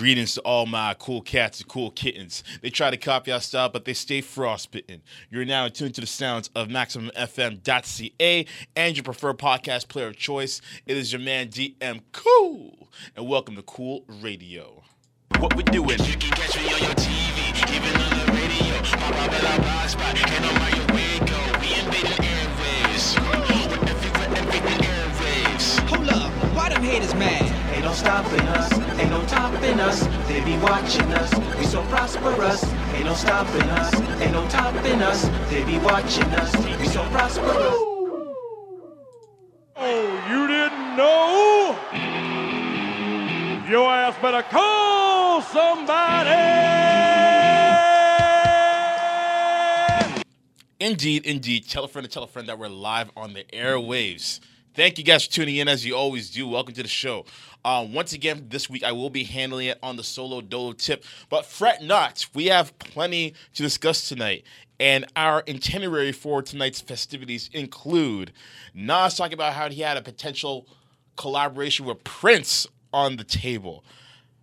Greetings to all my cool cats and cool kittens. They try to copy our style, but they stay frostbitten. You're now attuned to the sounds of MaximumFM.ca and your preferred podcast player of choice. It is your man DM Cool, and welcome to Cool Radio. What we doing? You can catch me on your TV, even on the radio. Pop up at our spot, can't know where your way go. We invading. Everywhere, everything airwaves. Hold up, why them haters mad? Ain't no stopping us, ain't no topping us. They be watching us, we so prosperous. Ain't no stopping us, ain't no topping us. They be watching us, we so prosperous. Oh, you didn't know? Your ass better call somebody! Indeed, indeed. Tell a friend to tell a friend that we're live on the airwaves. Thank you guys for tuning in as you always do. Welcome to the show. Um, once again, this week I will be handling it on the solo dolo tip, but fret not. We have plenty to discuss tonight. And our itinerary for tonight's festivities include Nas talking about how he had a potential collaboration with Prince on the table.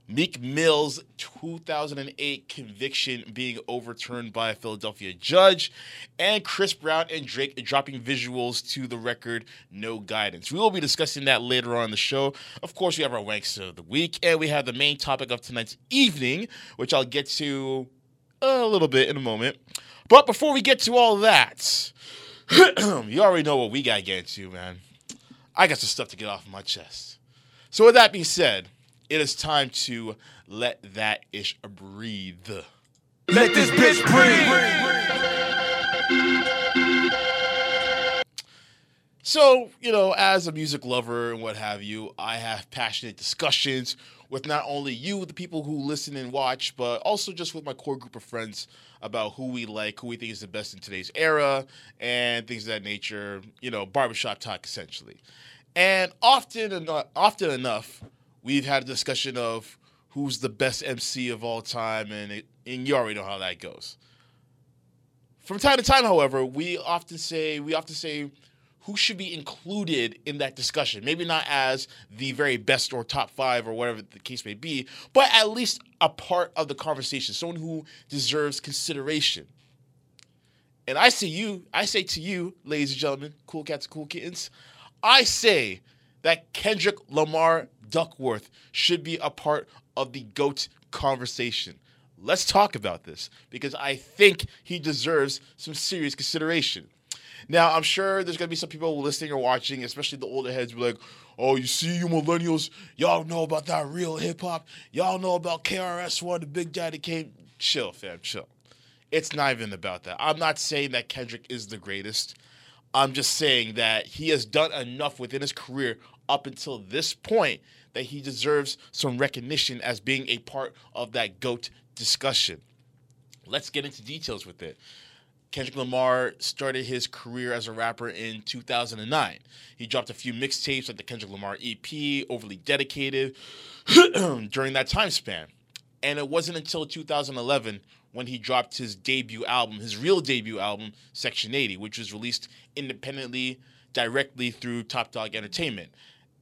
Meek Mill's 2008 conviction being overturned by a Philadelphia judge, and Chris Brown and Drake dropping visuals to the record No Guidance. We will be discussing that later on in the show. Of course, we have our wanks of the week, and we have the main topic of tonight's evening, which I'll get to uh, a little bit in a moment. But before we get to all that, you already know what we got to get into, man. I got some stuff to get off my chest. So, with that being said, it is time to let that ish breathe. Let this bitch breathe! So, you know, as a music lover and what have you, I have passionate discussions with not only you, the people who listen and watch, but also just with my core group of friends about who we like, who we think is the best in today's era, and things of that nature. You know, barbershop talk essentially. And often, eno- often enough, we've had a discussion of who's the best MC of all time, and it, and you already know how that goes. From time to time, however, we often say we often say who should be included in that discussion. Maybe not as the very best or top five or whatever the case may be, but at least a part of the conversation, someone who deserves consideration. And I say you, I say to you, ladies and gentlemen, cool cats, cool kittens, I say that Kendrick Lamar Duckworth should be a part of the GOAT conversation. Let's talk about this because I think he deserves some serious consideration. Now, I'm sure there's gonna be some people listening or watching, especially the older heads, be like, "Oh, you see, you millennials, y'all know about that real hip hop. Y'all know about KRS One, the Big Daddy Kane. Chill, fam, chill. It's not even about that. I'm not saying that Kendrick is the greatest. I'm just saying that he has done enough within his career up until this point that he deserves some recognition as being a part of that GOAT discussion. Let's get into details with it. Kendrick Lamar started his career as a rapper in 2009. He dropped a few mixtapes like the Kendrick Lamar EP, Overly Dedicated, during that time span. And it wasn't until 2011 when he dropped his debut album, his real debut album, Section 80, which was released independently directly through Top Dawg Entertainment.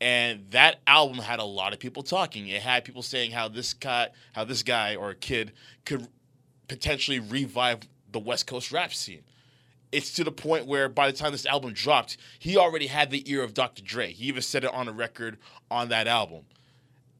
And that album had a lot of people talking. It had people saying how this guy, how this guy or a kid could potentially revive the West Coast rap scene. It's to the point where by the time this album dropped, he already had the ear of Dr. Dre. He even said it on a record on that album.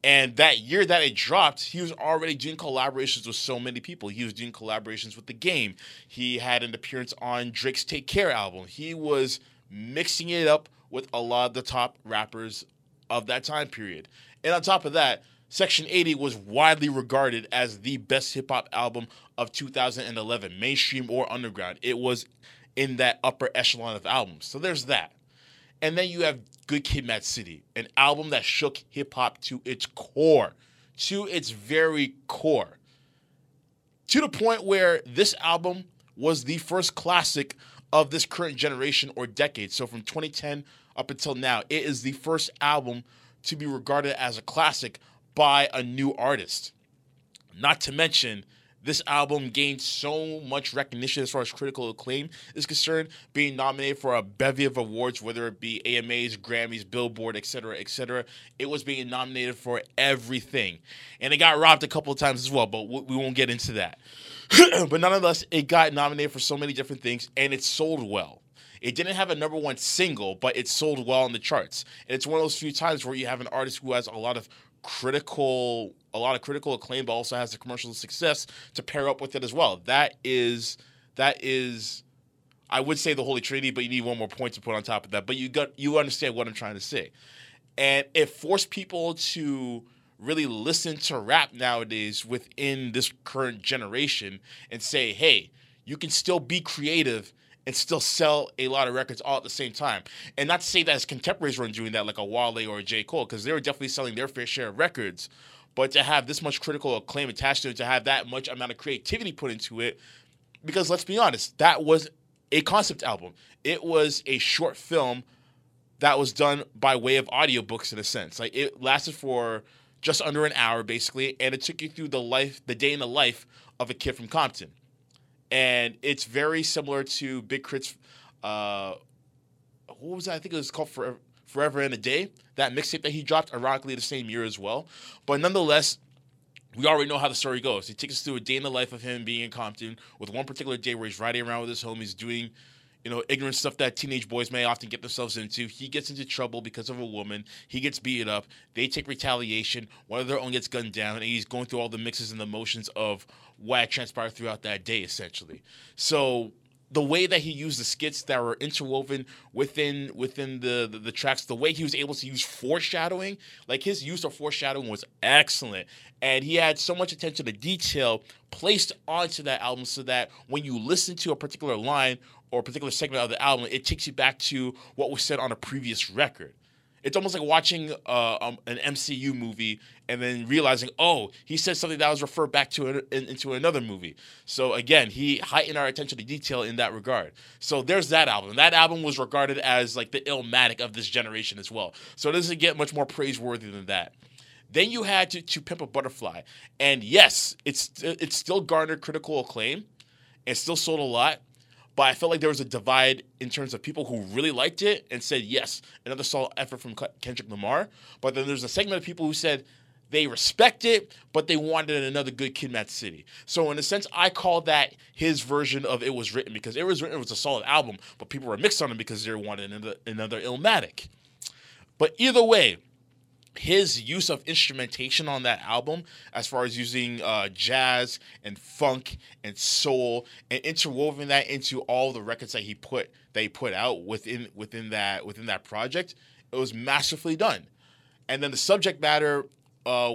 And that year that it dropped, he was already doing collaborations with so many people. He was doing collaborations with The Game. He had an appearance on Drake's Take Care album. He was mixing it up with a lot of the top rappers of that time period. And on top of that, Section 80 was widely regarded as the best hip hop album of 2011, mainstream or underground. It was in that upper echelon of albums. So there's that. And then you have Good Kid Mad City, an album that shook hip hop to its core, to its very core. To the point where this album was the first classic of this current generation or decade. So from 2010 up until now, it is the first album to be regarded as a classic by a new artist. Not to mention this album gained so much recognition as far as critical acclaim is concerned, being nominated for a bevy of awards, whether it be AMAs, Grammys, Billboard, etc., etc. It was being nominated for everything, and it got robbed a couple of times as well. But we won't get into that. but nonetheless, it got nominated for so many different things, and it sold well. It didn't have a number one single, but it sold well on the charts. And it's one of those few times where you have an artist who has a lot of critical a lot of critical acclaim but also has the commercial success to pair up with it as well. That is that is i would say the holy trinity but you need one more point to put on top of that. But you got you understand what i'm trying to say. And it forced people to really listen to rap nowadays within this current generation and say hey you can still be creative and still sell a lot of records all at the same time. And not to say that his contemporaries weren't doing that, like a Wale or a J. Cole, because they were definitely selling their fair share of records. But to have this much critical acclaim attached to it, to have that much amount of creativity put into it, because let's be honest, that was a concept album. It was a short film that was done by way of audiobooks in a sense. Like it lasted for just under an hour basically, and it took you through the life, the day in the life of a kid from Compton and it's very similar to Big K.R.I.T.'s. Uh, what was that? I think it was called Forever, Forever in a Day. That mixtape that he dropped, ironically, the same year as well. But nonetheless, we already know how the story goes. He takes us through a day in the life of him being in Compton with one particular day where he's riding around with his homies doing, you know, ignorant stuff that teenage boys may often get themselves into. He gets into trouble because of a woman. He gets beaten up. They take retaliation. One of their own gets gunned down, and he's going through all the mixes and the motions of what transpired throughout that day, essentially. So the way that he used the skits that were interwoven within within the, the, the tracks, the way he was able to use foreshadowing, like his use of foreshadowing was excellent, and he had so much attention to detail placed onto that album, so that when you listen to a particular line or particular segment of the album, it takes you back to what was said on a previous record. It's almost like watching uh, um, an MCU movie and then realizing, oh, he said something that was referred back to an, in, into another movie. So again, he heightened our attention to detail in that regard. So there's that album. That album was regarded as like the Illmatic of this generation as well. So it doesn't get much more praiseworthy than that. Then you had to, to Pimp a Butterfly, and yes, it's it still garnered critical acclaim. It still sold a lot, but I felt like there was a divide in terms of people who really liked it and said, yes, another solid effort from Kendrick Lamar. But then there's a segment of people who said they respect it, but they wanted another good Kid Mad City. So in a sense, I call that his version of It Was Written because It Was Written was a solid album, but people were mixed on it because they wanted another, another Illmatic. But either way, his use of instrumentation on that album, as far as using uh, jazz and funk and soul, and interwoven that into all the records that he put that he put out within within that within that project, it was masterfully done. And then the subject matter uh,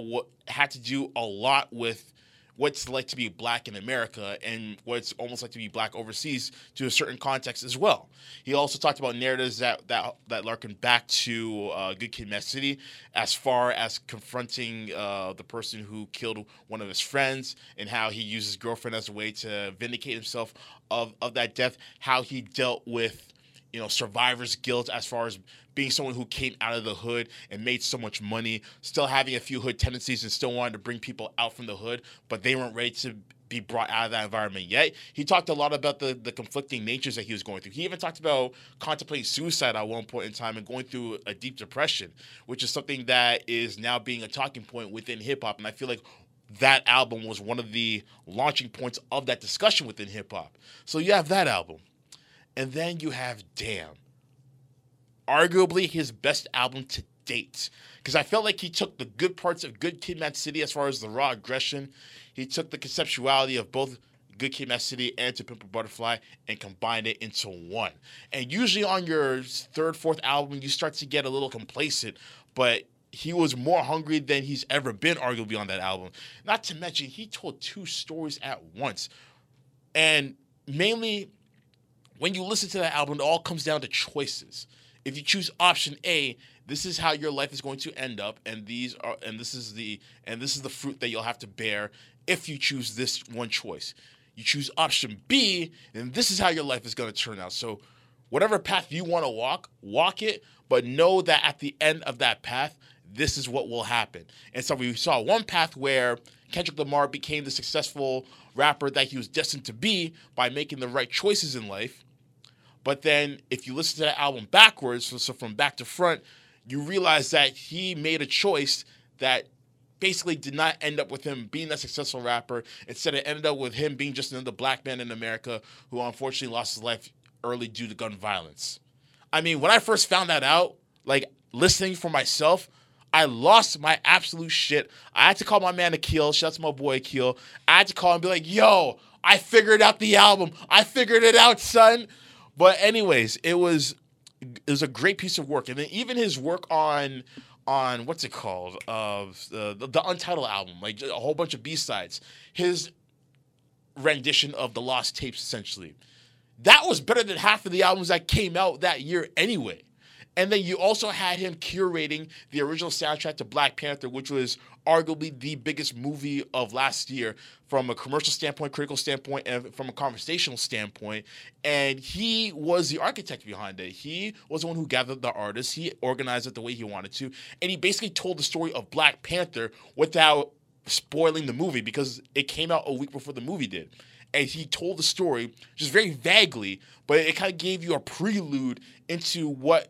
had to do a lot with what's like to be black in America and what's almost like to be black overseas to a certain context as well. He also talked about narratives that that that larken back to uh, Good Kid, Mad City, as far as confronting uh, the person who killed one of his friends and how he used his girlfriend as a way to vindicate himself of of that death. How he dealt with you know survivor's guilt as far as being someone who came out of the hood and made so much money, still having a few hood tendencies and still wanting to bring people out from the hood, but they weren't ready to be brought out of that environment yet. He talked a lot about the, the conflicting natures that he was going through. He even talked about contemplating suicide at one point in time and going through a deep depression, which is something that is now being a talking point within hip hop. And I feel like that album was one of the launching points of that discussion within hip hop. So you have that album. And then you have Damn. Arguably his best album to date. Because I felt like he took the good parts of Good Kid Mad City as far as the raw aggression. He took the conceptuality of both Good Kid Mad City and To Pimp a Butterfly and combined it into one. And usually on your third, fourth album, you start to get a little complacent, but he was more hungry than he's ever been, arguably, on that album. Not to mention, he told two stories at once. And mainly when you listen to that album, it all comes down to choices. If you choose option A, this is how your life is going to end up, and these are and this is the and this is the fruit that you'll have to bear if you choose this one choice. You choose option B, and this is how your life is going to turn out. So, whatever path you want to walk, walk it, but know that at the end of that path, this is what will happen. And so we saw one path where Kendrick Lamar became the successful rapper that he was destined to be by making the right choices in life. But then, if you listen to that album backwards, so, from back to front, you realize that he made a choice that basically did not end up with him being that successful rapper. Instead, it ended up with him being just another black man in America who unfortunately lost his life early due to gun violence. I mean, when I first found that out, like listening for myself, I lost my absolute shit. I had to call my man Akil. Shout out to my boy Akil. I had to call and be like, yo, I figured out the album. I figured it out, son. But anyways, it was it was a great piece of work. And then even his work on on what's it called? Of uh, the, the Untitled album, like a whole bunch of B-sides. His rendition of the lost tapes essentially. That was better than half of the albums that came out that year anyway. And then you also had him curating the original soundtrack to Black Panther, which was arguably the biggest movie of last year from a commercial standpoint, critical standpoint, and from a conversational standpoint. And he was the architect behind it. He was the one who gathered the artists, he organized it the way he wanted to. And he basically told the story of Black Panther without spoiling the movie because it came out a week before the movie did and he told the story just very vaguely, but it kind of gave you a prelude into what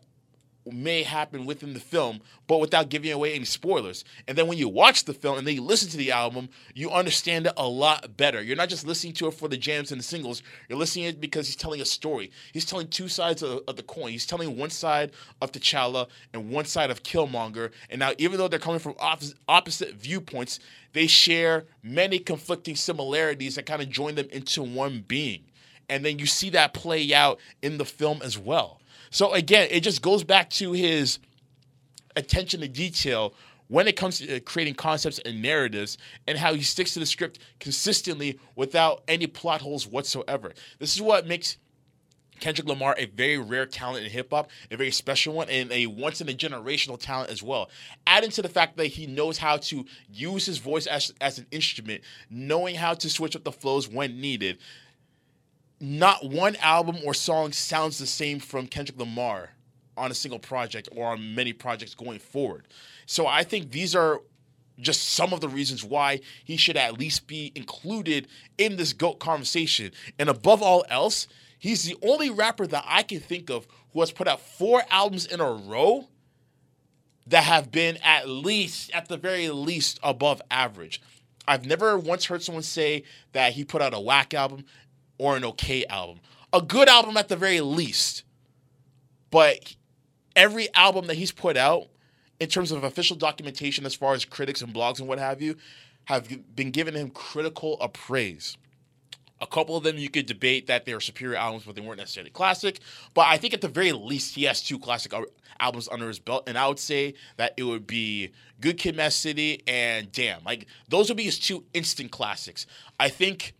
may happen within the film, but without giving away any spoilers. And then when you watch the film and then you listen to the album, you understand it a lot better. You're not just listening to it for the jams and the singles, you're listening to it because he's telling a story. He's telling two sides of, of the coin. He's telling one side of T'Challa and one side of Killmonger. And now, even though they're coming from opposite, opposite viewpoints, they share many conflicting similarities that kind of join them into one being. And then you see that play out in the film as well. So again, it just goes back to his attention to detail when it comes to uh, creating concepts and narratives and how he sticks to the script consistently without any plot holes whatsoever. This is what makes Kendrick Lamar a very rare talent in hip hop, a very special one, and a once in a generational talent as well. Adding to the fact that he knows how to use his voice as, as an instrument, knowing how to switch up the flows when needed, not one album or song sounds the same from Kendrick Lamar on a single project or on many projects going forward. So I think these are just some of the reasons why he should at least be included in this GOAT conversation. And above all else, he's the only rapper that I can think of who has put out four albums in a row that have been at least, at the very least, above average. I've never once heard someone say that he put out a whack album or an okay album. A good album at the very least. But every album that he's put out, in terms of official documentation as far as critics and blogs and what have you, have been giving him critical appraise. A couple of them you could debate that they were superior albums, but they weren't necessarily classic. But I think at the very least, he has two classic al- albums under his belt, and I would say that it would be Good Kid, Mad City, and Damn. Like those would be his two instant classics. I think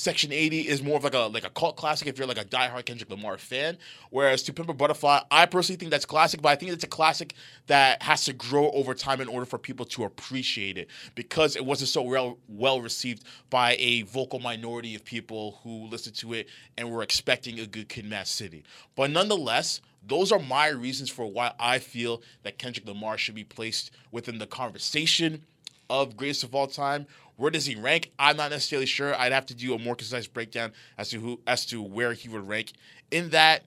Section 80 is more of like a like a cult classic if you're like a diehard Kendrick Lamar fan. Whereas To Pimp a Butterfly, I personally think that's classic, but I think it's a classic that has to grow over time in order for people to appreciate it because it wasn't so well well received by a vocal minority of people who listened to it and were expecting a good Kid, Mad City. But nonetheless, those are my reasons for why I feel that Kendrick Lamar should be placed within the conversation of greatest of all time. Where does he rank? I'm not necessarily sure. I'd have to do a more concise breakdown as to who as to where he would rank in that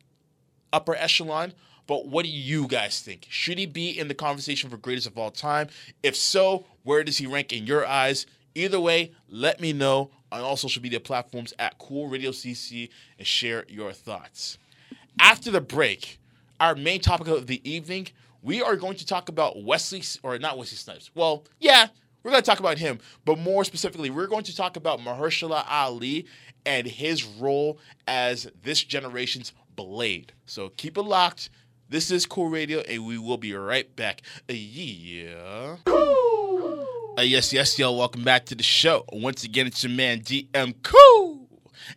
upper echelon. But what do you guys think? Should he be in the conversation for greatest of all time? If so, where does he rank in your eyes? Either way, let me know on all social media platforms at Cool Radio CC and share your thoughts. After the break, our main topic of the evening, we are going to talk about Wesley, or not Wesley Snipes. Well, yeah, we're going to talk about him, but more specifically, we're going to talk about Mahershala Ali and his role as this generation's Blade. So keep it locked. This is Cool Radio, and we will be right back. Uh, yeah. Uh, yes, yes, y'all. Welcome back to the show. Once again, it's your man DM Cool.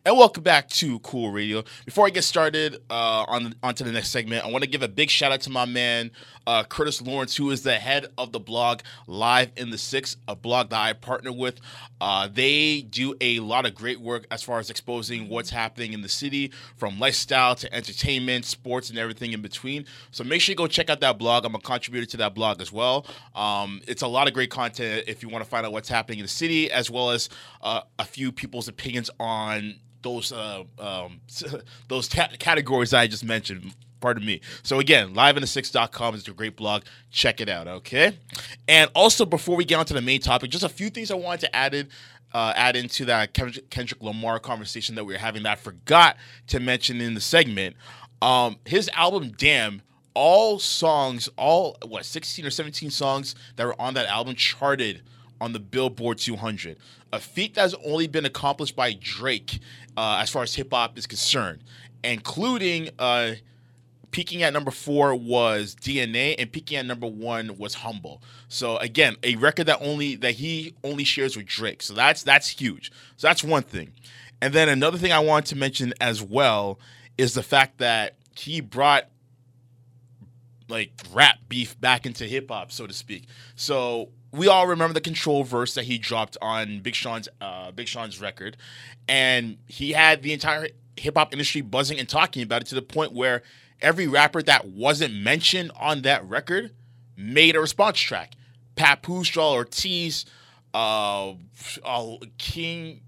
And welcome back to Cool Radio. Before I get started uh, on onto the next segment, I want to give a big shout out to my man uh, Curtis Lawrence, who is the head of the blog Live in the Six, a blog that I partner with. Uh, they do a lot of great work as far as exposing what's happening in the city, from lifestyle to entertainment, sports, and everything in between. So make sure you go check out that blog. I'm a contributor to that blog as well. Um, it's a lot of great content if you want to find out what's happening in the city, as well as uh, a few people's opinions on those uh, um, those categories I just mentioned. Pardon me. So again, liveinthesix.com is a great blog. Check it out, okay? And also, before we get on to the main topic, just a few things I wanted to add in, uh, add into that Kendrick, Kendrick Lamar conversation that we were having that I forgot to mention in the segment. Um, his album, Damn, all songs, all what, 16 or 17 songs that were on that album charted on the Billboard 200. A feat that's only been accomplished by Drake uh, as far as hip hop is concerned, including uh, peaking at number four was DNA, and peaking at number one was Humble. So again, a record that only that he only shares with Drake. So that's that's huge. So that's one thing. And then another thing I want to mention as well is the fact that he brought like rap beef back into hip hop, so to speak. So we all remember the control verse that he dropped on Big Sean's uh, Big Sean's record, and he had the entire hip hop industry buzzing and talking about it to the point where every rapper that wasn't mentioned on that record made a response track. Papoose, Joel Ortiz, uh, uh, King.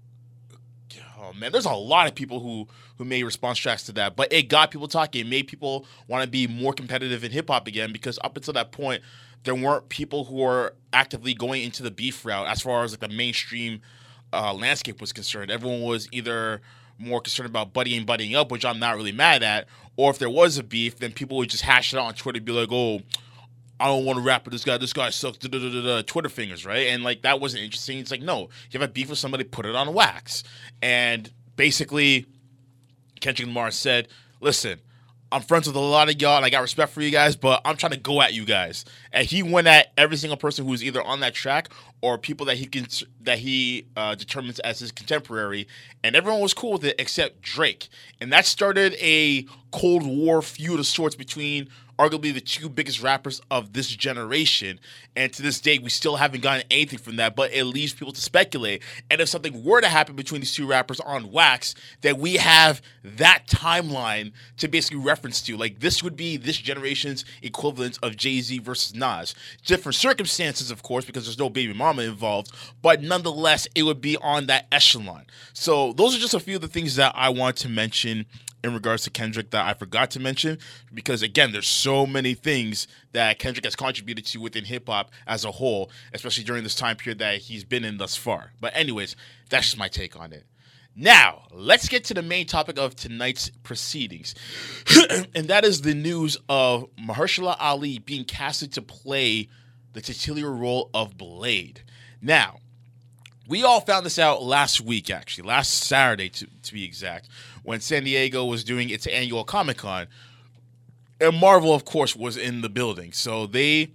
Oh man, there's a lot of people who who made response tracks to that, but it got people talking. It made people want to be more competitive in hip hop again because up until that point, there weren't people who were actively going into the beef route as far as like the mainstream uh, landscape was concerned. Everyone was either more concerned about buddying buddying up, which I'm not really mad at, or if there was a beef, then people would just hash it out on Twitter, and be like, "Oh, I don't want to rap with this guy. This guy sucks." Da, da, da, Twitter fingers, right? And like that wasn't interesting. It's like, no, you have a beef with somebody, put it on wax. And basically, Kendrick Lamar said, "Listen." I'm friends with a lot of y'all and I got respect for you guys, but I'm trying to go at you guys. And he went at every single person who was either on that track or people that he can that he uh, determines as his contemporary, and everyone was cool with it except Drake. And that started a Cold War feud of sorts between arguably the two biggest rappers of this generation. And to this day, we still haven't gotten anything from that, but it leaves people to speculate. And if something were to happen between these two rappers on wax, that we have that timeline to basically reference to. Like this would be this generation's equivalent of Jay Z versus Nas. Different circumstances, of course, because there's no baby mama involved, but nonetheless, it would be on that echelon. So those are just a few of the things that I want to mention in regards to Kendrick that I forgot to mention because again, there's so many things that Kendrick has contributed to within hip hop as a whole, especially during this time period that he's been in thus far. But anyways, that's just my take on it. Now, let's get to the main topic of tonight's proceedings. and that is the news of Mahershala Ali being casted to play the titular role of Blade. Now, we all found this out last week, actually, last Saturday to, to be exact, when San Diego was doing its annual Comic Con. And Marvel, of course, was in the building. So they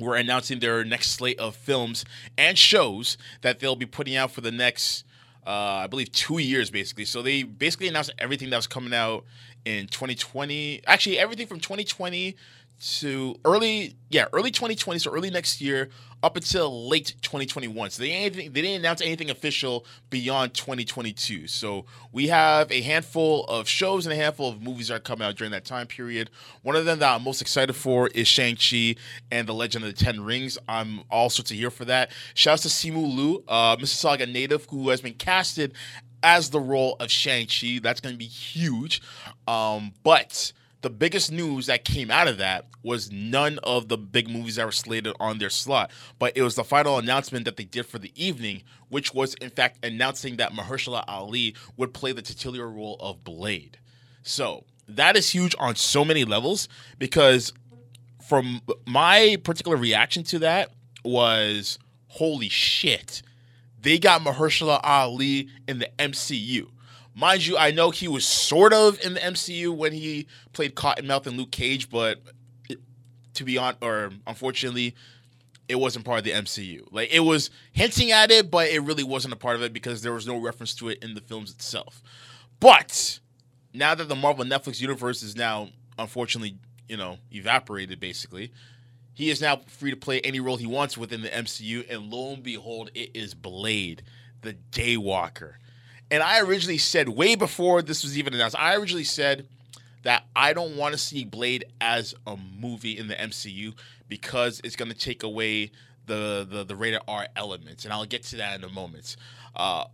were announcing their next slate of films and shows that they'll be putting out for the next, uh, I believe, two years, basically. So they basically announced everything that was coming out in 2020. Actually, everything from 2020 to early, yeah, early 2020, so early next year, up until late 2021. So they anything, they didn't announce anything official beyond 2022. So we have a handful of shows and a handful of movies that are coming out during that time period. One of them that I'm most excited for is Shang Chi and the Legend of the Ten Rings. I'm also to here for that. Shouts to Simu Liu, uh, Mississauga native, who has been casted as the role of Shang Chi. That's going to be huge. Um, but the biggest news that came out of that was none of the big movies that were slated on their slot, but it was the final announcement that they did for the evening, which was in fact announcing that Mahershala Ali would play the titular role of Blade. So that is huge on so many levels because from my particular reaction to that was holy shit. They got Mahershala Ali in the MCU. Mind you, I know he was sort of in the MCU when he played Cottonmouth and Luke Cage, but to be on, or unfortunately, it wasn't part of the MCU. Like it was hinting at it, but it really wasn't a part of it because there was no reference to it in the films itself. But now that the Marvel Netflix universe is now unfortunately, you know, evaporated basically, he is now free to play any role he wants within the MCU, and lo and behold, it is Blade, the Daywalker. And I originally said, way before this was even announced, I originally said that I don't want to see Blade as a movie in the MCU because it's going to take away the, the the rated R elements, and I'll get to that in a moment. Uh,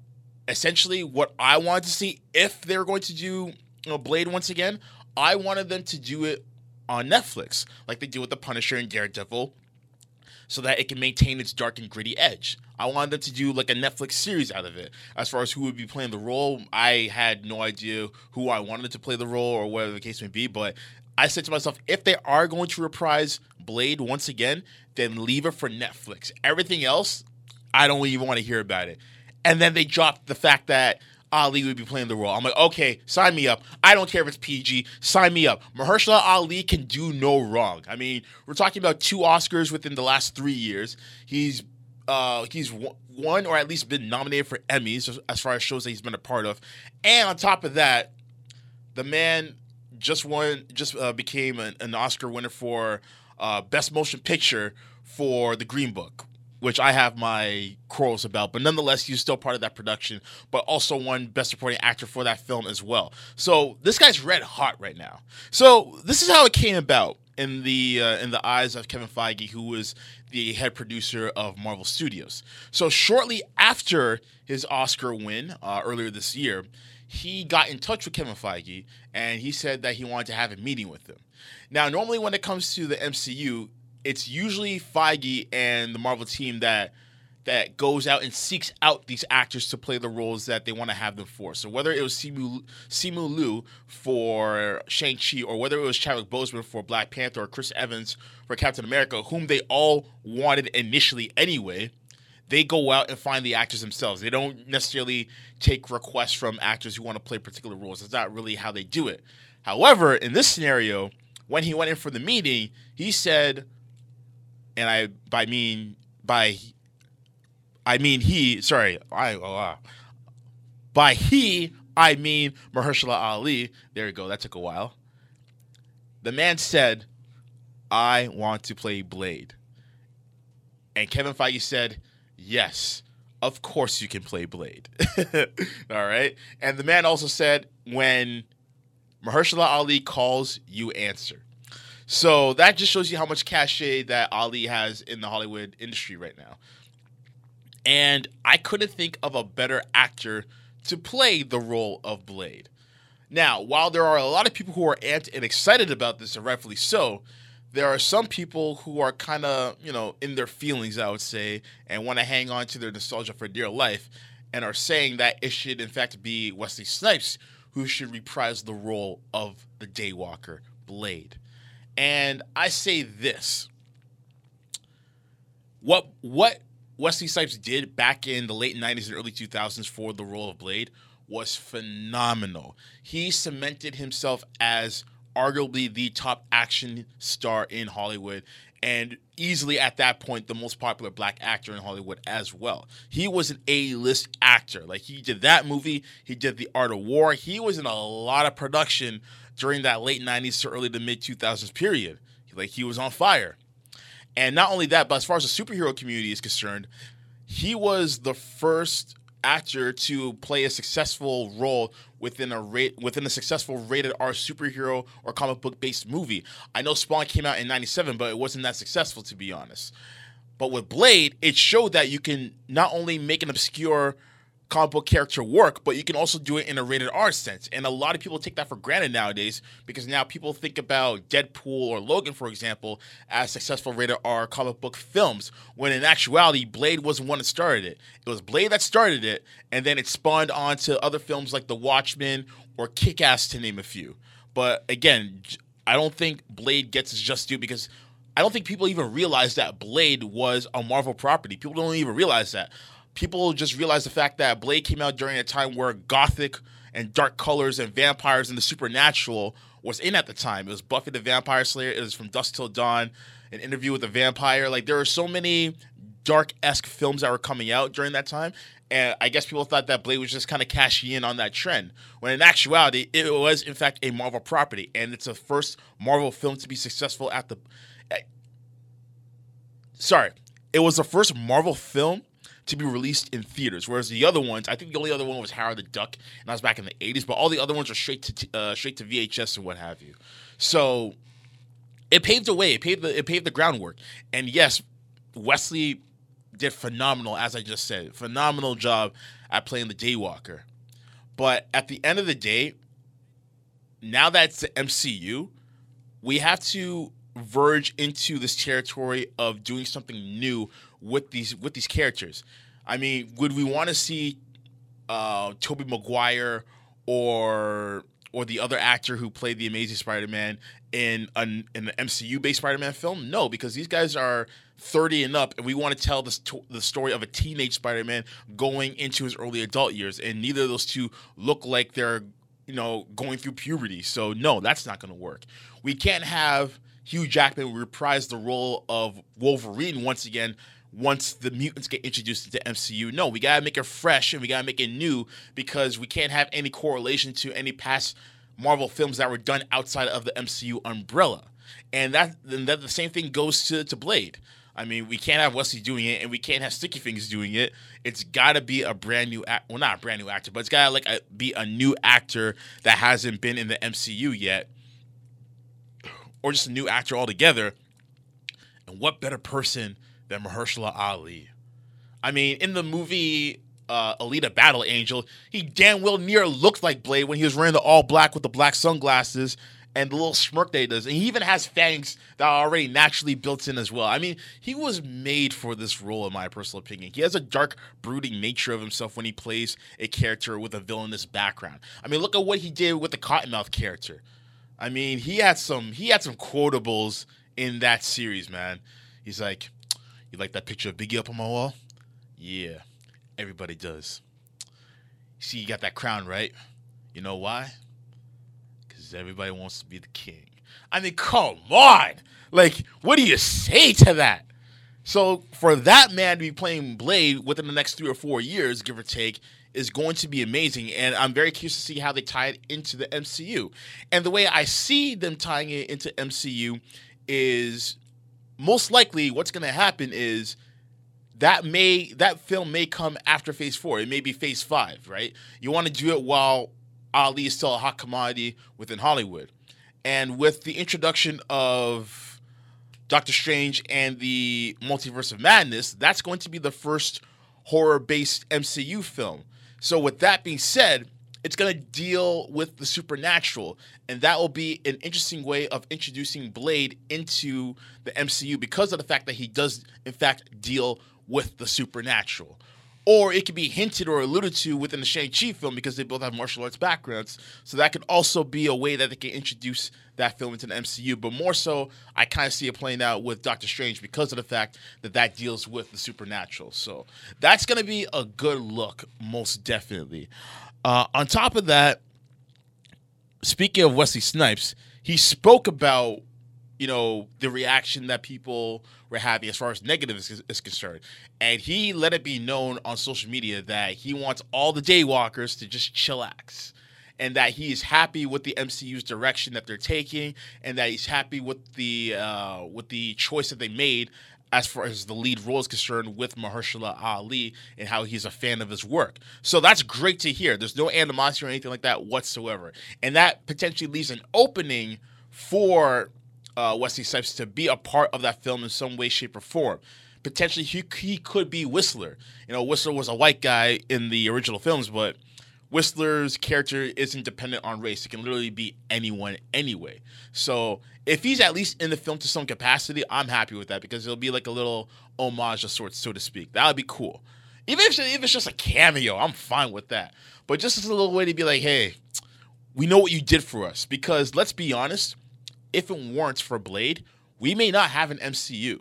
essentially, what I wanted to see if they're going to do you know, Blade once again, I wanted them to do it on Netflix, like they do with The Punisher and Daredevil, so that it can maintain its dark and gritty edge. I wanted them to do like a Netflix series out of it. As far as who would be playing the role, I had no idea who I wanted to play the role or whatever the case may be. But I said to myself, if they are going to reprise Blade once again, then leave it for Netflix. Everything else, I don't even want to hear about it. And then they dropped the fact that Ali would be playing the role. I'm like, okay, sign me up. I don't care if it's PG. Sign me up. Mahershala Ali can do no wrong. I mean, we're talking about two Oscars within the last three years. He's uh, he's won or at least been nominated for Emmys as far as shows that he's been a part of. And on top of that, the man just won, just uh, became an, an, Oscar winner for uh, Best Motion Picture for The Green Book, which I have my quarrels about, but nonetheless, he's still part of that production, but also won Best Supporting Actor for that film as well. So this guy's red hot right now. So this is how it came about in the uh, in the eyes of Kevin Feige, who was the head producer of Marvel Studios. So shortly after his Oscar win uh, earlier this year, he got in touch with Kevin Feige and he said that he wanted to have a meeting with him. Now, normally when it comes to the MCU, it's usually Feige and the Marvel team that that goes out and seeks out these actors to play the roles that they want to have them for. So whether it was Simu, Simu Liu for Shang-Chi or whether it was Chadwick Boseman for Black Panther or Chris Evans for Captain America, whom they all wanted initially anyway, they go out and find the actors themselves. They don't necessarily take requests from actors who want to play particular roles. That's not really how they do it. However, in this scenario, when he went in for the meeting, he said, and I by mean by I mean he. Sorry, I uh, by he I mean Mahershala Ali. There you go. That took a while. The man said, "I want to play Blade," and Kevin Feige said, "Yes." Of course you can play Blade. All right. And the man also said, when Mahershala Ali calls, you answer. So that just shows you how much cachet that Ali has in the Hollywood industry right now. And I couldn't think of a better actor to play the role of Blade. Now, while there are a lot of people who are amped and excited about this, and rightfully so, there are some people who are kind of, you know, in their feelings, I would say, and want to hang on to their nostalgia for dear life, and are saying that it should, in fact, be Wesley Snipes who should reprise the role of the Daywalker, Blade. And I say this. What what Wesley Snipes did back in the late 90s and early 2000s for the role of Blade was phenomenal. He cemented himself as arguably the top action star in Hollywood and easily at that point the most popular black actor in Hollywood as well. He was an A-list actor. Like he did that movie, he did The Art of War. He was in a lot of production during that late 90s to early to mid 2000s period. Like he was on fire. And not only that, but as far as the superhero community is concerned, he was the first actor to play a successful role within a within a successful rated R superhero or comic book based movie. I know Spawn came out in 97, but it wasn't that successful to be honest. But with Blade, it showed that you can not only make an obscure comic book character work, but you can also do it in a rated R sense. And a lot of people take that for granted nowadays because now people think about Deadpool or Logan, for example, as successful rated R comic book films, when in actuality, Blade wasn't one that started it. It was Blade that started it, and then it spawned on to other films like The Watchmen or Kick Ass, to name a few. But again, I don't think Blade gets its just due because I don't think people even realize that Blade was a Marvel property. People don't even realize that people just realize the fact that Blade came out during a time where gothic and dark colors and vampires and the supernatural was in at the time. It was Buffy the Vampire Slayer. It was From Dusk Till Dawn. an interview with a vampire. Like there are so many dark esque films that were coming out during that time. And I guess people thought that Blade was just kind of cashing in on that trend. When in actuality, it was in fact a Marvel property, and it's the first Marvel film to be successful at the. eh, sorry, it was the first Marvel film to be released in theaters, whereas the other ones, I think the only other one was Howard the Duck, and that was back in the '80s. But all the other ones are straight to uh, straight to VHS and what have you. So it paved the way. It paved the it paved the groundwork. And yes, Wesley did phenomenal, as I just said, phenomenal job at playing the Daywalker. But at the end of the day, now that's the MCU, we have to verge into this territory of doing something new with these with these characters. I mean, would we want to see uh, Tobey Maguire or or the other actor who played the Amazing Spider-Man in an in MCU-based Spider-Man film? No, because these guys are 30 and up, and we want to tell the, sto- the story of a teenage Spider-Man going into his early adult years, and neither of those two look like they're you know going through puberty. So no, that's not going to work. We can't have Hugh Jackman reprise the role of Wolverine once again once the mutants get introduced into MCU. No, we gotta make it fresh and we gotta make it new because we can't have any correlation to any past Marvel films that were done outside of the MCU umbrella. And that and that the same thing goes to, to Blade. I mean, we can't have Wesley doing it, and we can't have Sticky Fingaz doing it. It's got to be a brand new, act- well, not a brand new actor, but it's got to like a, be a new actor that hasn't been in the MCU yet, or just a new actor altogether. And what better person than Mahershala Ali? I mean, in the movie uh, Alita Battle Angel, he damn well near looked like Blade when he was wearing the all black with the black sunglasses and the little smirk that he does. And he even has fangs that are already naturally built in as well. I mean, he was made for this role, in my personal opinion. He has a dark, brooding nature of himself when he plays a character with a villainous background. I mean, look at what he did with the Cottonmouth character. I mean, he had some he had some quotables in that series, man. He's like, "You like that picture of Biggie up on my wall? Yeah, everybody does. See, you got that crown, right? You know why? Because everybody wants to be the king. I mean, come on! Like, what do you say to that? So for that man to be playing Blade within the next three or four years, give or take, is going to be amazing. And I'm very curious to see how they tie it into the MCU. And the way I see them tying it into MCU is most likely what's going to happen is that may that film may come after phase four. It may be phase five, right? You want to do it while Ali is still a hot commodity within Hollywood. And with the introduction of Doctor Strange and the Multiverse of Madness, that's going to be the first horror based MCU film. So, with that being said, it's going to deal with the supernatural, and that will be an interesting way of introducing Blade into the MCU because of the fact that he does, in fact, deal with the supernatural. Or it could be hinted or alluded to within the Shang-Chi film because they both have martial arts backgrounds. So that could also be a way that they can introduce that film into the MCU. But more so, I kind of see it playing out with Doctor Strange because of the fact that that deals with the supernatural. So that's going to be a good look, most definitely. Uh, on top of that, speaking of Wesley Snipes, he spoke about you know the reaction that people were having as far as negative is, is concerned, and he let it be known on social media that he wants all the daywalkers to just chillax. And that he is happy with the MCU's direction that they're taking, and that he's happy with the uh, with the choice that they made as far as the lead role is concerned with Mahershala Ali and how he's a fan of his work. So that's great to hear. There's no animosity or anything like that whatsoever. And that potentially leaves an opening for uh, Wesley Snipes to be a part of that film in some way, shape, or form. Potentially, he, he could be Whistler. You know, Whistler was a white guy in the original films, but Whistler's character isn't dependent on race. It can literally be anyone anyway. So if he's at least in the film to some capacity, I'm happy with that because it'll be like a little homage of sorts, so to speak. That would be cool. Even if, if it's just a cameo, I'm fine with that. But just as a little way to be like, hey, we know what you did for us. Because let's be honest, if it warrants for Blade, we may not have an MCU.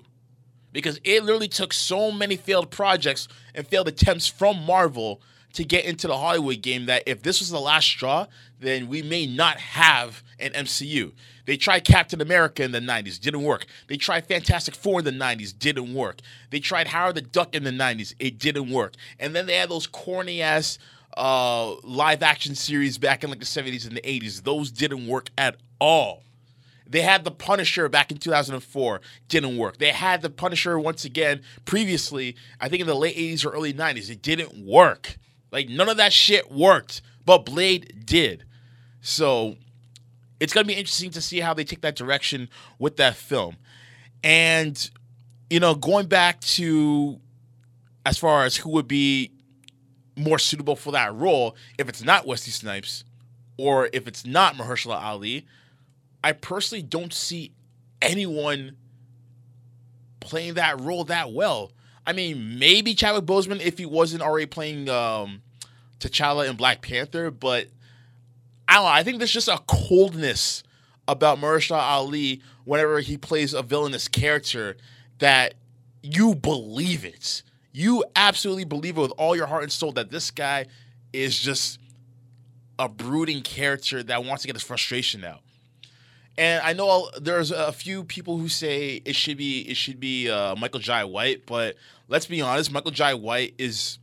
Because it literally took so many failed projects and failed attempts from Marvel to get into the Hollywood game that if this was the last straw, then we may not have an MCU. They tried Captain America in the 90s, didn't work. They tried Fantastic Four in the 90s, didn't work. They tried Howard the Duck in the 90s, it didn't work. And then they had those corny ass uh, live action series back in like the 70s and the 80s. Those didn't work at all. They had the Punisher back in 2004, didn't work. They had the Punisher once again previously, I think in the late 80s or early 90s. It didn't work. Like none of that shit worked, but Blade did. So it's to be interesting to see how they take that direction with that film. And, you know, going back to as far as who would be more suitable for that role, if it's not Wesley Snipes or if it's not Mahershala Ali, I personally don't see anyone playing that role that well. I mean, maybe Chadwick Boseman if he wasn't already playing um, T'Challa in Black Panther, but I don't know. I think there's just a coldness about Mahershala Ali whenever he plays a villainous character that you believe it. You absolutely believe it with all your heart and soul that this guy is just a brooding character that wants to get his frustration out. And I know there's a few people who say it should be it should be uh, Michael Jai White, but let's be honest, Michael Jai White is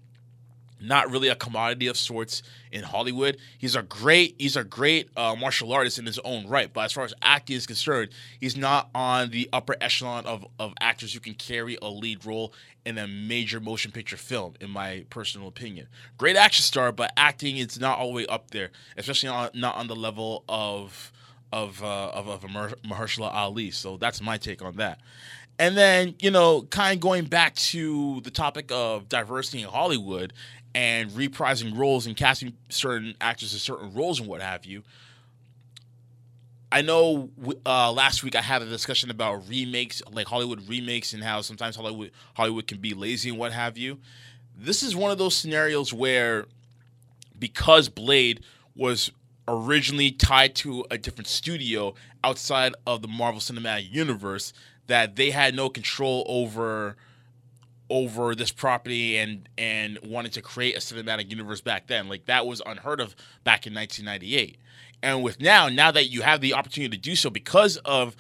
not really a commodity of sorts in Hollywood. He's a great he's a great uh, martial artist in his own right, but as far as acting is concerned, he's not on the upper echelon of of actors who can carry a lead role in a major motion picture film, in my personal opinion. Great action star, but acting is not all the way up there, especially on, not on the level of of uh, of, of Mahershala Ali. So that's my take on that. And then, you know, kind of going back to the topic of diversity in Hollywood and reprising roles and casting certain actors in certain roles and what have you. I know uh, last week I had a discussion about remakes, like Hollywood remakes, and how sometimes Hollywood Hollywood can be lazy and what have you. This is one of those scenarios where, because Blade was originally tied to a different studio outside of the Marvel Cinematic Universe, that they had no control over over this property and and wanted to create a cinematic universe back then. Like that was unheard of back in 1998. And with now, now that you have the opportunity to do so because of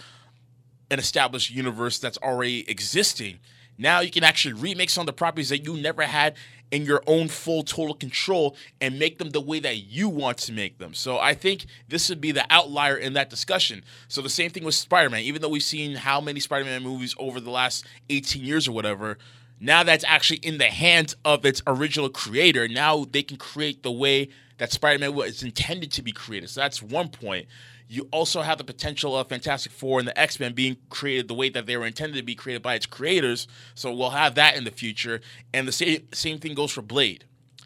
an established universe that's already existing, now you can actually remix on the properties that you never had in your own full total control and make them the way that you want to make them. So I think this would be the outlier in that discussion. So the same thing with Spider-Man, even though we've seen how many Spider-Man movies over the last 18 years or whatever, now that's actually in the hands of its original creator. Now they can create the way that Spider-Man was intended to be created. So that's one point. You also have the potential of Fantastic Four and the X Men being created the way that they were intended to be created by its creators. So we'll have that in the future. And the same same thing goes for Blade.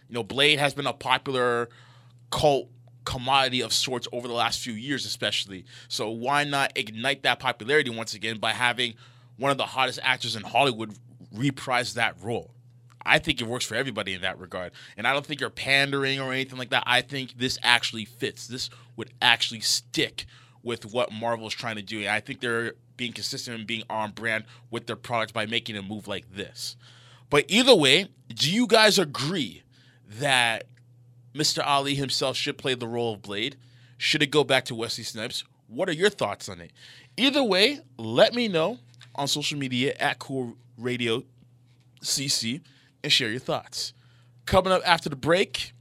You know, Blade has been a popular cult commodity of sorts over the last few years, especially. So why not ignite that popularity once again by having one of the hottest actors in Hollywood reprise that role? I think it works for everybody in that regard. And I don't think you're pandering or anything like that. I think this actually fits. This would actually stick with what Marvel is trying to do. And I think they're being consistent and being on brand with their product by making a move like this. But either way, do you guys agree that Mr. Ali himself should play the role of Blade? Should it go back to Wesley Snipes? What are your thoughts on it? Either way, let me know on social media at Cool Radio CC and share your thoughts. Coming up after the break,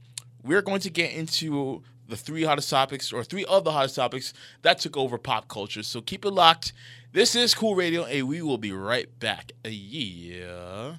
we're going to get into the three hottest topics or three of the hottest topics that took over pop culture. So keep it locked. This is Cool Radio, and we will be right back. Yeah.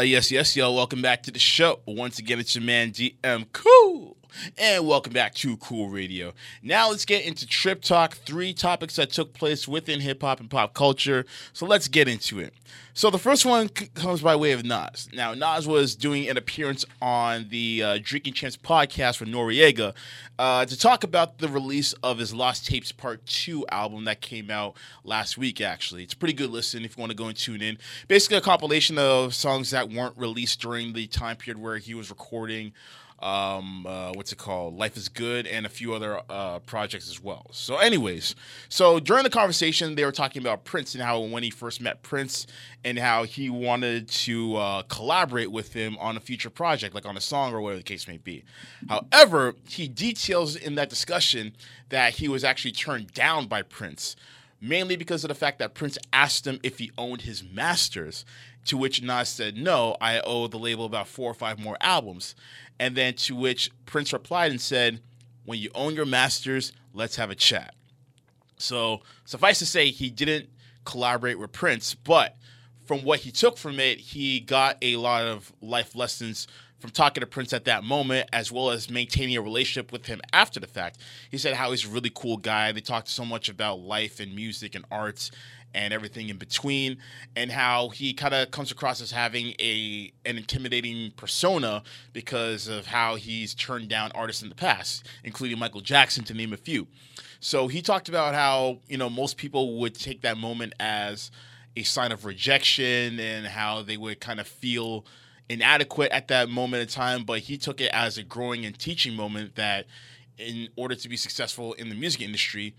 Uh, yes, yes, y'all. Welcome back to the show. Once again, it's your man DM Cool. And welcome back to Cool Radio. Now let's get into Trip Talk, three topics that took place within hip hop and pop culture. So let's get into it. So the first one comes by way of Nas. Now Nas was doing an appearance on the uh, Drinking Champs podcast with Noreaga uh, to talk about the release of his Lost Tapes Part Two album that came out last week. Actually, it's a pretty good listen if you want to go and tune in. Basically, a compilation of songs that weren't released during the time period where he was recording um, uh, what's it called? Life is Good, and a few other uh, projects as well. So, anyways, so during the conversation, they were talking about Prince and how when he first met Prince and how he wanted to uh, collaborate with him on a future project, like on a song or whatever the case may be. However, he details in that discussion that he was actually turned down by Prince mainly because of the fact that Prince asked him if he owned his masters, to which Nas said, No, I owe the label about four or five more albums. And then to which Prince replied and said, When you own your masters, let's have a chat. So suffice to say, he didn't collaborate with Prince, but from what he took from it, he got a lot of life lessons from talking to Prince at that moment, as well as maintaining a relationship with him after the fact. He said how he's a really cool guy. They talked so much about life and music and arts and everything in between, and how he kind of comes across as having a an intimidating persona because of how he's turned down artists in the past, including Michael Jackson, to name a few. So he talked about how you know most people would take that moment as a sign of rejection and how they would kind of feel inadequate at that moment in time, but he took it as a growing and teaching moment that in order to be successful in the music industry,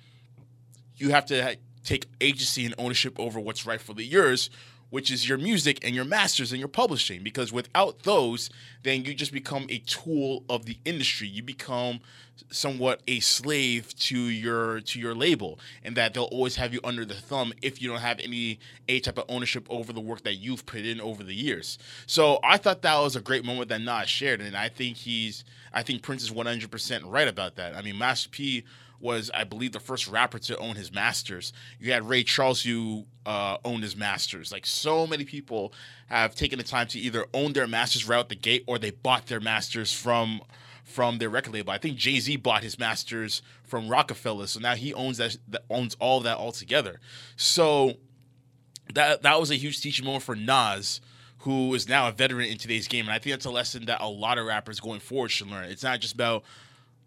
you have to take agency and ownership over what's rightfully yours, which is your music and your masters and your publishing. Because without those, then you just become a tool of the industry. You become somewhat a slave to your to your label, and that they'll always have you under the thumb if you don't have any a type of ownership over the work that you've put in over the years. So I thought that was a great moment that Nas shared, and I think he's I think Prince is 100% right about that. I mean, Master P was, I believe, the first rapper to own his masters. You had Ray Charles who uh, owned his masters. Like so many people have taken the time to either own their masters right out the gate or they bought their masters from from their record label. I think Jay Z bought his masters from Roc-A-Fella, so now he owns that, that owns all that altogether. So that that was a huge teaching moment for Nas who is now a veteran in today's game. And I think that's a lesson that a lot of rappers going forward should learn. It's not just about,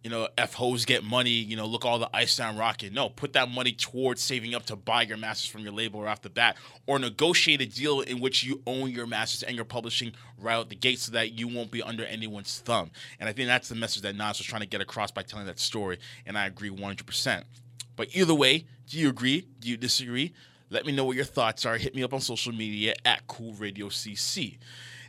you know, F hoes get money, you know, look all the ice down rocket. No, put that money towards saving up to buy your masters from your label right off the bat or negotiate a deal in which you own your masters and your publishing right out the gate so that you won't be under anyone's thumb. And I think that's the message that Nas was trying to get across by telling that story. And I agree 100%. But either way, do you agree? Do you disagree? Let me know what your thoughts are. Hit me up on social media at Cool Radio CC.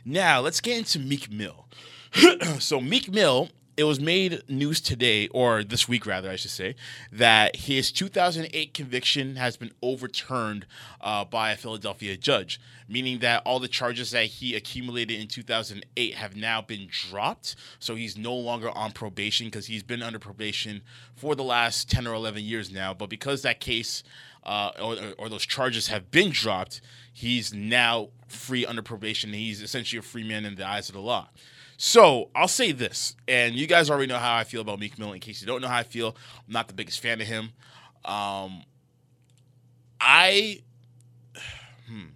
Now, let's get into Meek Mill. so, Meek Mill, it was made news today, or this week rather, I should say, that his 2008 conviction has been overturned uh, by a Philadelphia judge, meaning that all the charges that he accumulated in 2008 have now been dropped. So he's no longer on probation because he's been under probation for the last 10 or 11 years now. But because that case uh, or, or those charges have been dropped, he's now free under probation. He's essentially a free man in the eyes of the law. So I'll say this, and you guys already know how I feel about Meek Mill. In case you don't know how I feel, I'm not the biggest fan of him. Um, I, hmm,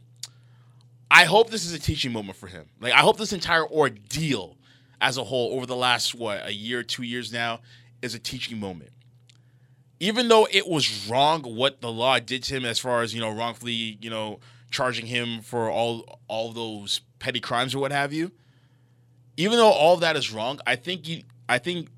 I hope this is a teaching moment for him. Like I hope this entire ordeal, as a whole, over the last what a year, two years now, is a teaching moment even though it was wrong what the law did to him as far as you know wrongfully you know charging him for all all those petty crimes or what have you even though all of that is wrong i think you i think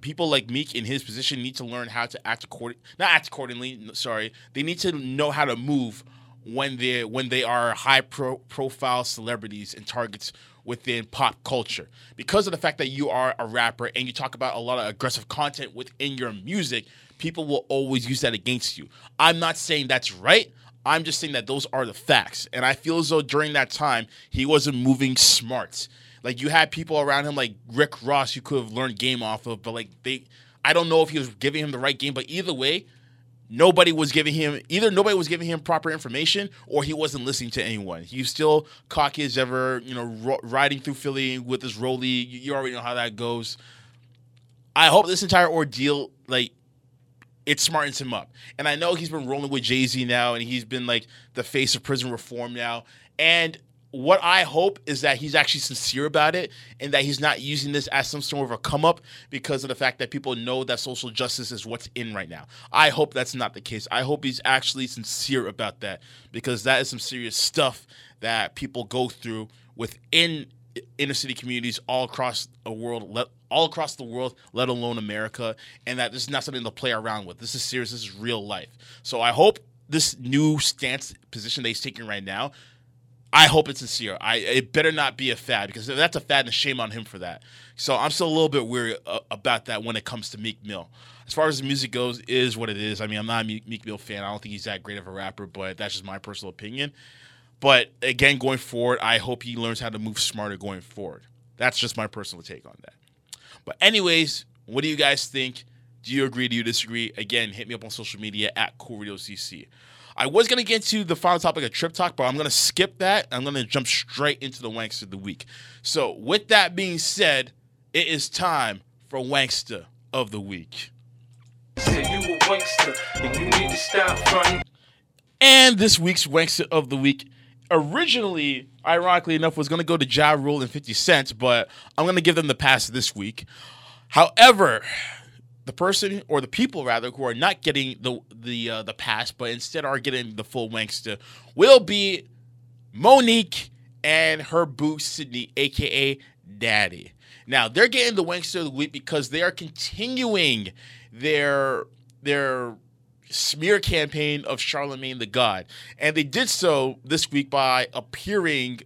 people like meek in his position need to learn how to act according not act accordingly sorry. They need to know how to move when they when they are high pro, profile celebrities and targets within pop culture. Because of the fact that you are a rapper and you talk about a lot of aggressive content within your music people will always use that against you. I'm not saying that's right. I'm just saying that those are the facts. And i feel as though during that time he wasn't moving smart like you had people around him like rick ross you could have learned game off of but like they i don't know if he was giving him the right game but either way nobody was giving him either nobody was giving him proper information or he wasn't listening to anyone. He was still cocky as ever, you know, ro- riding through Philly with his rolly. You, you already know how that goes. I hope this entire ordeal, like, it smartens him up. And I know he's been rolling with Jay Z now, and he's been like the face of prison reform now. And what I hope is that he's actually sincere about it and that he's not using this as some sort of a come up because of the fact that people know that social justice is what's in right now. I hope that's not the case. I hope he's actually sincere about that because that is some serious stuff that people go through within inner city communities all across the world, let, all across the world, let alone America, and that this is not something to play around with. This is serious. This is real life. So I hope this new stance position that he's taking right now. I hope it's sincere. I it better not be a fad because if that's a fad, and shame on him for that. So I'm still a little bit weary uh, about that when it comes to Meek Mill. As far as the music goes, is what it is. I mean, I'm not a Meek, Mill fan. I don't think he's that great of a rapper, but that's just my personal opinion. But again, going forward, I hope he learns how to move smarter going forward. That's just my personal take on that. But anyways, what do you guys think? Do you agree? Do you disagree? Again, hit me up on social media at CoolRadioCC. I was gonna get to the final topic of Trip Talk, but I'm gonna skip that. I'm gonna jump straight into the Wankster of the week. So, with that being said, it is time for Wankster of the week. Said you a wankster, and you need to stop fronting. And this week's Wankster of the Week, originally, ironically enough, was going to go to Ja Rule and 50 Cent, but I'm going to give them the pass this week. However, the person or the people rather who are not getting the the uh, the pass, but instead are getting the full Wankster, will be Monique and her boo Sidney, aka Daddy. Now they're getting the Wankster of the week because they are continuing their their smear campaign of Charlamagne the God, and they did so this week by appearing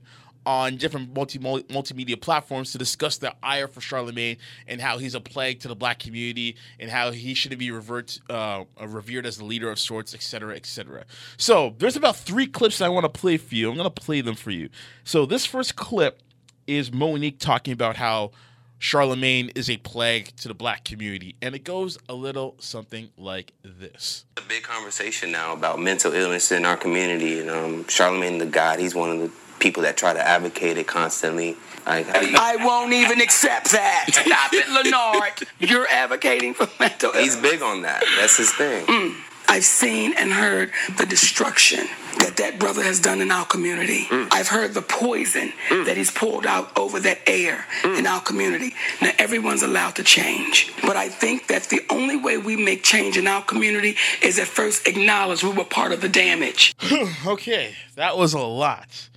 on different multi multimedia platforms to discuss their ire for Charlamagne and how he's a plague to the black community and how he shouldn't be revert, uh, revered as the leader of sorts, etc., etc. So there's about three clips I want to play for you. I'm going to play them for you. So this first clip is Monique talking about how Charlamagne is a plague to the black community, and it goes a little something like this. a big conversation now about mental illness in our community, and um, Charlamagne the God, he's one of the people that try to advocate it constantly. Like, I won't even accept that. Stop it, Lenard. You're advocating for mental he's big on that. That's his thing. Mm. I've seen and heard the destruction that that brother has done in our community. Mm. I've heard the poison mm. that he's pulled out over that air in our community. Now, everyone's allowed to change. But I think that the only way we make change in our community is at first acknowledge we were part of the damage. Okay, that was a lot.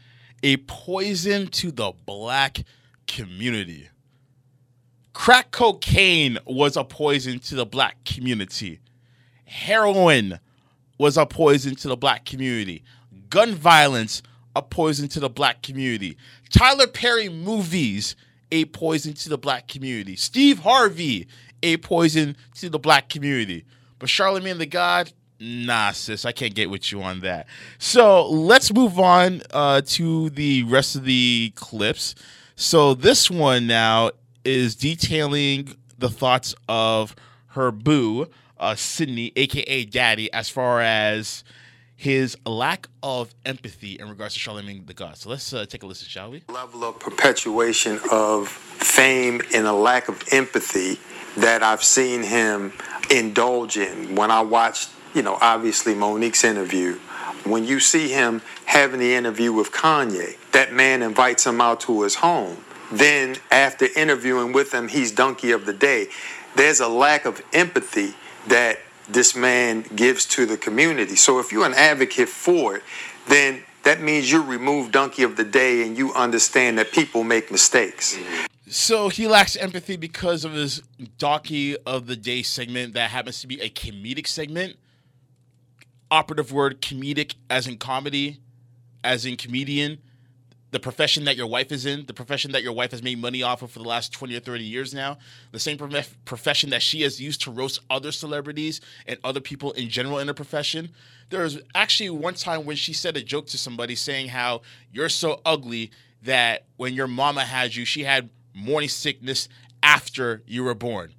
A poison to the black community. Crack cocaine was a poison to the black community. Heroin was a poison to the black community. Gun violence, a poison to the black community. Tyler Perry movies, a poison to the black community. Steve Harvey, a poison to the black community. But Charlamagne the God, nah, sis, I can't get with you on that. So let's move on uh, to the rest of the clips. So this one now is detailing the thoughts of her boo, uh, Sidney, aka Daddy, as far as his lack of empathy in regards to Charlamagne the God. So let's uh, take a listen, shall we? level of perpetuation of fame and a lack of empathy that I've seen him indulge in when I watched, you know, obviously Monique's interview. When you see him having the interview with Kanye, that man invites him out to his home. Then, after interviewing with him, he's donkey of the day. There's a lack of empathy that this man gives to the community. So, if you're an advocate for it, then that means you remove donkey of the day and you understand that people make mistakes. So he lacks empathy because of his donkey of the day segment that happens to be a comedic segment. Operative word comedic as in comedy, as in comedian. The profession that your wife is in, the profession that your wife has made money off of for the last 20 or 30 years now, the same prof- profession that she has used to roast other celebrities and other people in general in her profession. There was actually one time when she said a joke to somebody saying how you're so ugly that when your mama had you, she had morning sickness after you were born.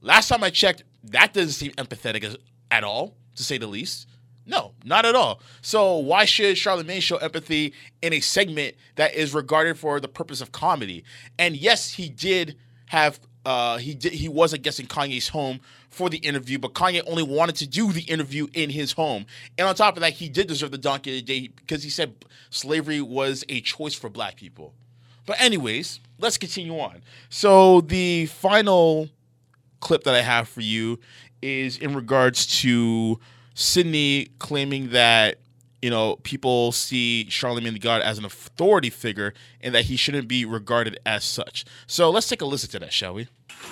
Last time I checked, that doesn't seem empathetic as, at all, to say the least. No, not at all. So why should Charlamagne show empathy in a segment that is regarded for the purpose of comedy? And yes, he did have uh, he did he was a guest in Kanye's home for the interview, but Kanye only wanted to do the interview in his home. And on top of that, he did deserve the donkey of the day because he said slavery was a choice for black people. But anyways, let's continue on. So the final clip that I have for you is in regards to Sidney claiming that you know, people see Charlamagne the God as an authority figure and that he shouldn't be regarded as such. So let's take a listen to that, shall we?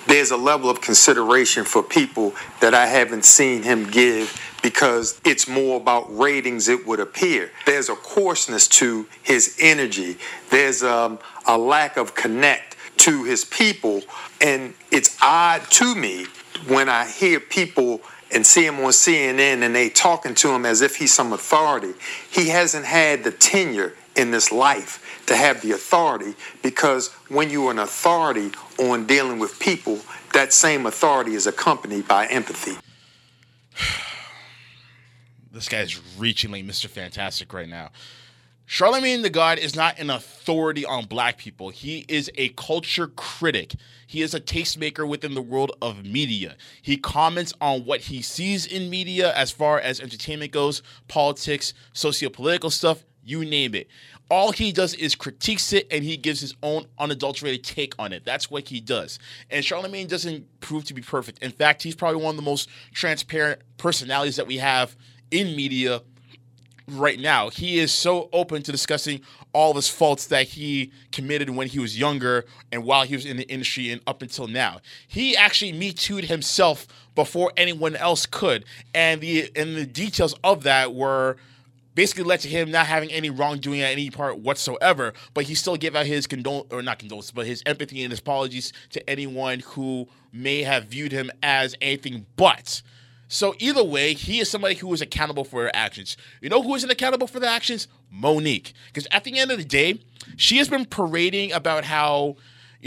there's a level of consideration for people that I haven't seen him give because it's more about ratings, it would appear. There's a coarseness to his energy, there's um, a lack of connect to his people, and it's odd to me when I hear people and see him on CNN and they talking to him as if he's some authority. He hasn't had the tenure in this life to have the authority because when you're an authority on dealing with people, that same authority is accompanied by empathy. This guy's reaching like Mr. Fantastic right now. Charlamagne the God is not an authority on black people. He is a culture critic. He is a tastemaker within the world of media. He comments on what he sees in media as far as entertainment goes, politics, socio-political stuff, you name it. All he does is critiques it and he gives his own unadulterated take on it. That's what he does. And Charlamagne doesn't prove to be perfect. In fact, he's probably one of the most transparent personalities that we have in media right now. He is so open to discussing all his faults that he committed when he was younger and while he was in the industry and up until now. He actually me too'd himself before anyone else could. And the and the details of that were basically led to him not having any wrongdoing at any part whatsoever, but he still gave out his condol or not condolences, but his empathy and his apologies to anyone who may have viewed him as anything but. So either way, he is somebody who is accountable for her actions. You know who isn't accountable for the actions? Monique. Because at the end of the day, she has been parading about how,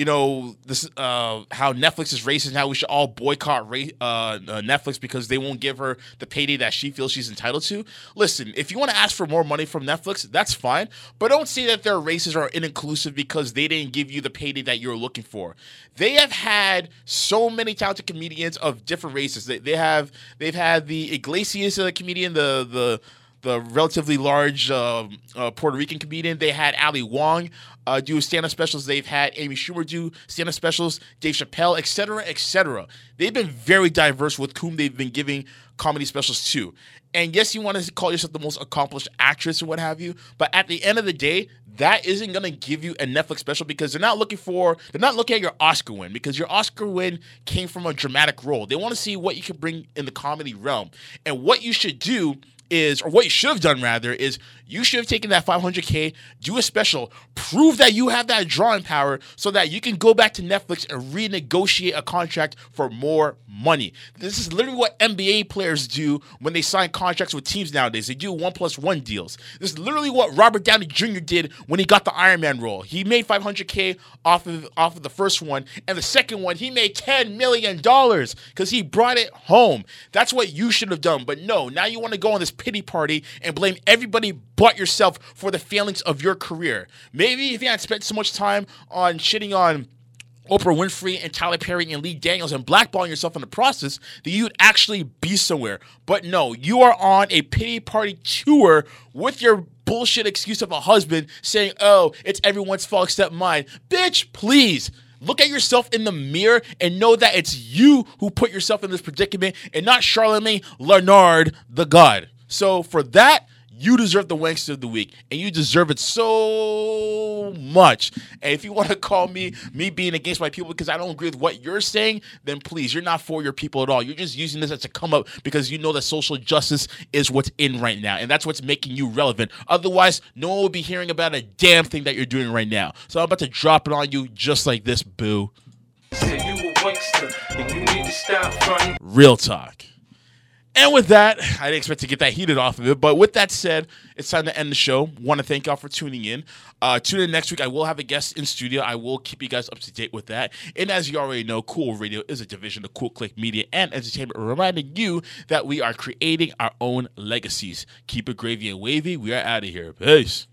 you know, this uh, how Netflix is racist how we should all boycott ra- uh, uh, Netflix because they won't give her the payday that she feels she's entitled to. Listen, if you want to ask for more money from Netflix, that's fine, but don't say that they're racist or inclusive because they didn't give you the payday that you're looking for. They have had so many talented comedians of different races. They, they have they've had the Iglesias comedian, the the the relatively large uh, uh, Puerto Rican comedian. They had Ali Wong uh, do stand-up specials. They've had Amy Schumer do stand-up specials, Dave Chappelle, etc., etc. They've been very diverse with whom they've been giving comedy specials to. And yes, you want to call yourself the most accomplished actress or what have you, but at the end of the day, that isn't going to give you a Netflix special because they're not looking for, they're not looking at your Oscar win because your Oscar win came from a dramatic role. They want to see what you can bring in the comedy realm. And what you should do is, or what you should have done rather, is you should have taken that 500K, do a special, prove that you have that drawing power so that you can go back to Netflix and renegotiate a contract for more money. This is literally what NBA players do when they sign contracts with teams nowadays. They do one plus one deals. This is literally what Robert Downey Jr. did when he got the Iron Man role. He made 500K off of, off of the first one, and the second one, he made $10 million because he brought it home. That's what you should have done. But no, now you want to go on this pity party and blame everybody but yourself for the failings of your career. Maybe if you hadn't spent so much time on shitting on Oprah Winfrey and Tyler Perry and Lee Daniels and blackballing yourself in the process, that you'd actually be somewhere. But no, you are on a pity party tour with your bullshit excuse of a husband saying, oh, it's everyone's fault except mine. Bitch, please. Look at yourself in the mirror and know that it's you who put yourself in this predicament and not Charlamagne Leonard, the God. So for that, you deserve the Wankster of the Week, and you deserve it so much. And if you want to call me me being against my people because I don't agree with what you're saying, then please, you're not for your people at all. You're just using this as a come up because you know that social justice is what's in right now, and that's what's making you relevant. Otherwise, no one will be hearing about a damn thing that you're doing right now. So I'm about to drop it on you just like this, boo. Real talk. And with that, I didn't expect to get that heated off of it. But with that said, it's time to end the show. Want to thank y'all for tuning in. Uh, tune in next week. I will have a guest in studio. I will keep you guys up to date with that. And as you already know, Cool Radio is a division of Cool Click Media and Entertainment, reminding you that we are creating our own legacies. Keep it gravy and wavy. We are out of here. Peace.